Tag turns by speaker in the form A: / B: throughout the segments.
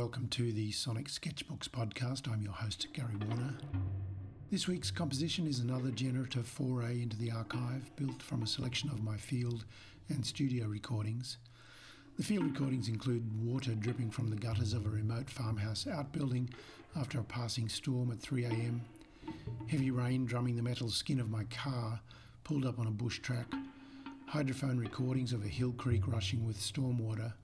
A: welcome to the Sonic Sketchbooks podcast. I'm your host, Gary Warner. This week's composition is another generative foray into the archive built from a selection of my field and studio recordings. The field recordings include water dripping from the gutters of a remote farmhouse outbuilding after a passing storm at 3am, heavy rain drumming the metal skin of my car pulled up on a bush track, hydrophone recordings of a hill creek rushing with stormwater,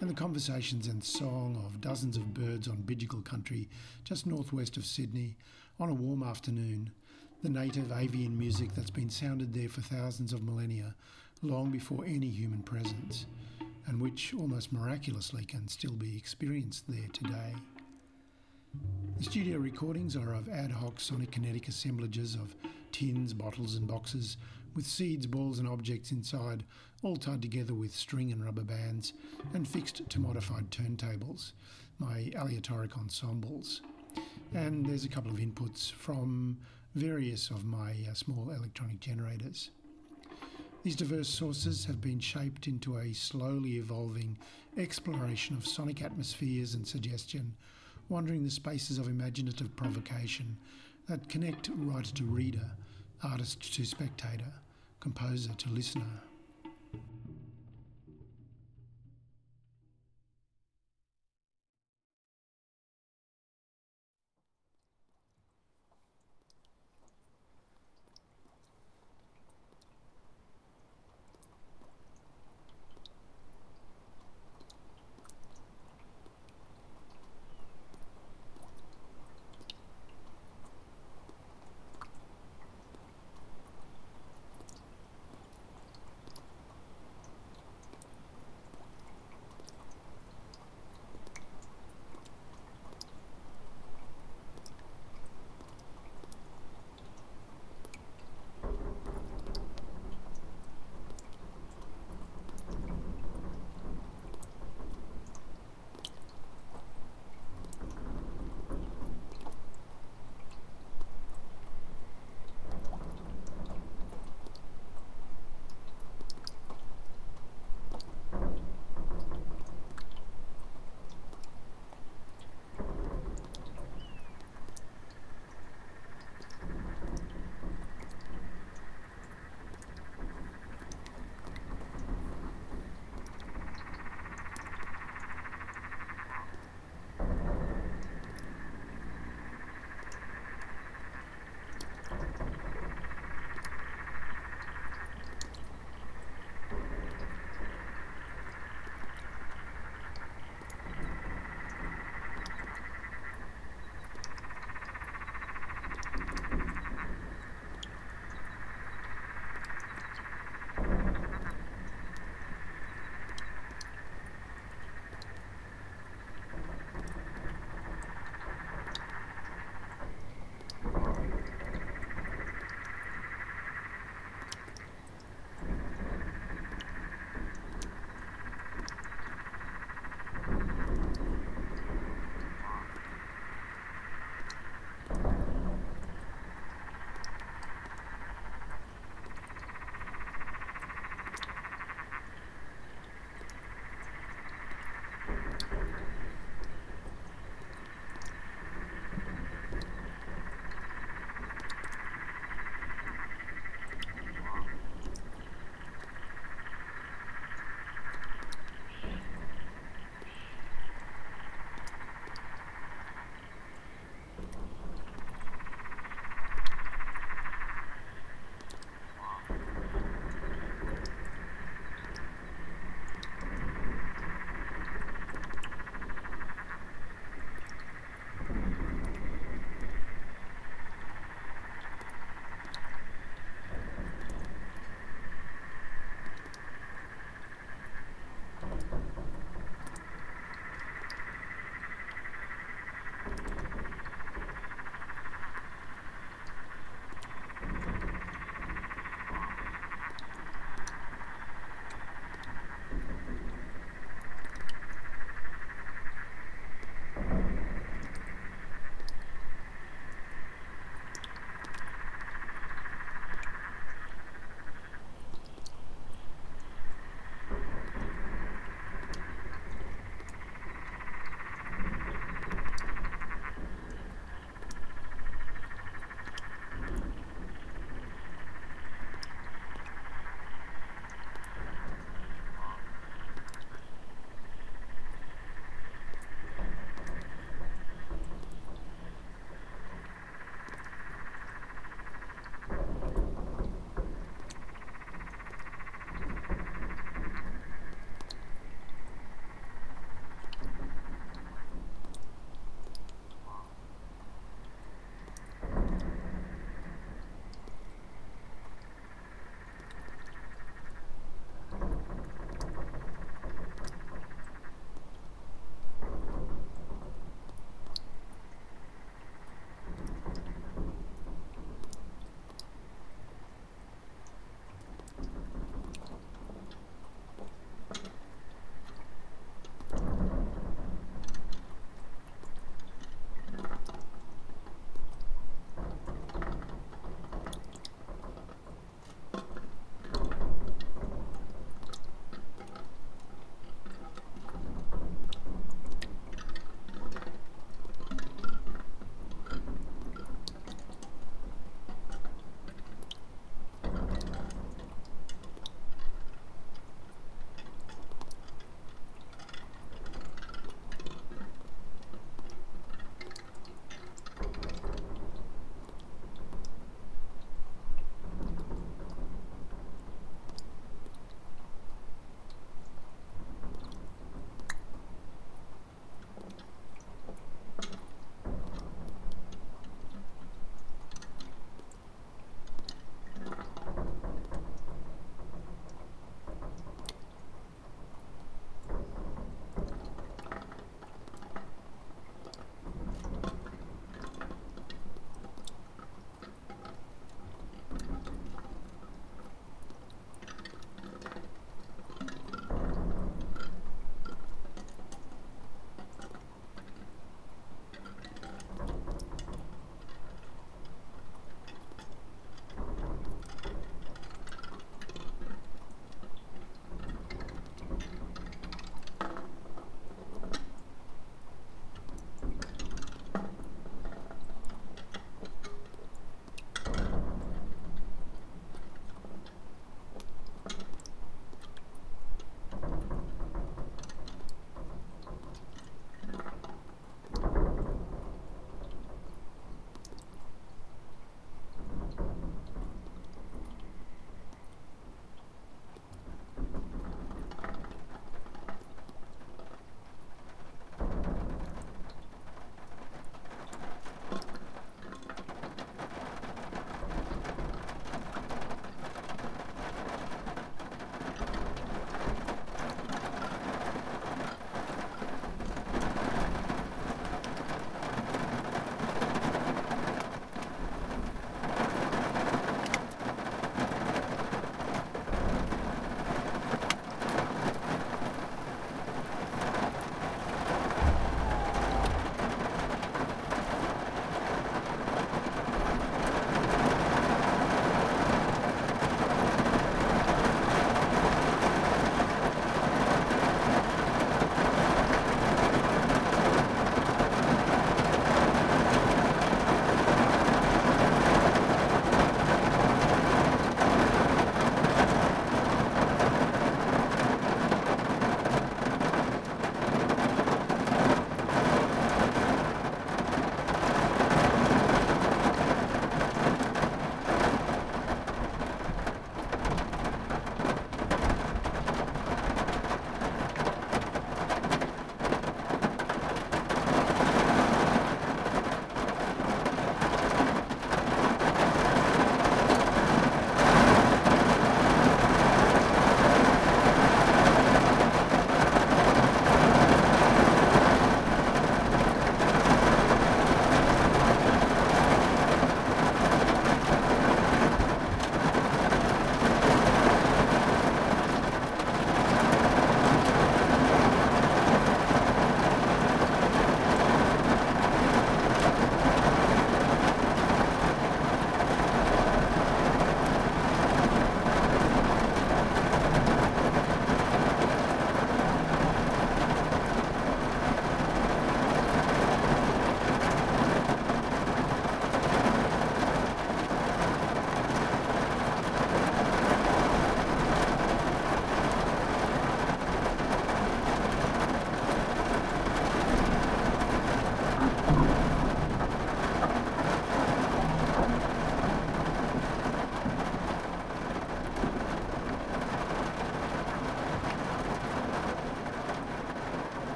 A: and the conversations and song of dozens of birds on Bidjigal country just northwest of Sydney on a warm afternoon, the native avian music that's been sounded there for thousands of millennia, long before any human presence, and which almost miraculously can still be experienced there today. The studio recordings are of ad hoc sonic kinetic assemblages of tins, bottles, and boxes with seeds, balls, and objects inside, all tied together with string and rubber bands and fixed to modified turntables, my aleatoric ensembles. And there's a couple of inputs from various of my uh, small electronic generators. These diverse sources have been shaped into a slowly evolving exploration of sonic atmospheres and suggestion, wandering the spaces of imaginative provocation that connect writer to reader, artist to spectator, composer to listener.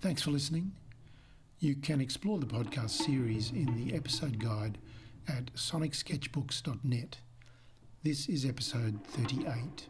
A: Thanks for listening. You can explore the podcast series in the episode guide at sonicsketchbooks.net. This is episode 38.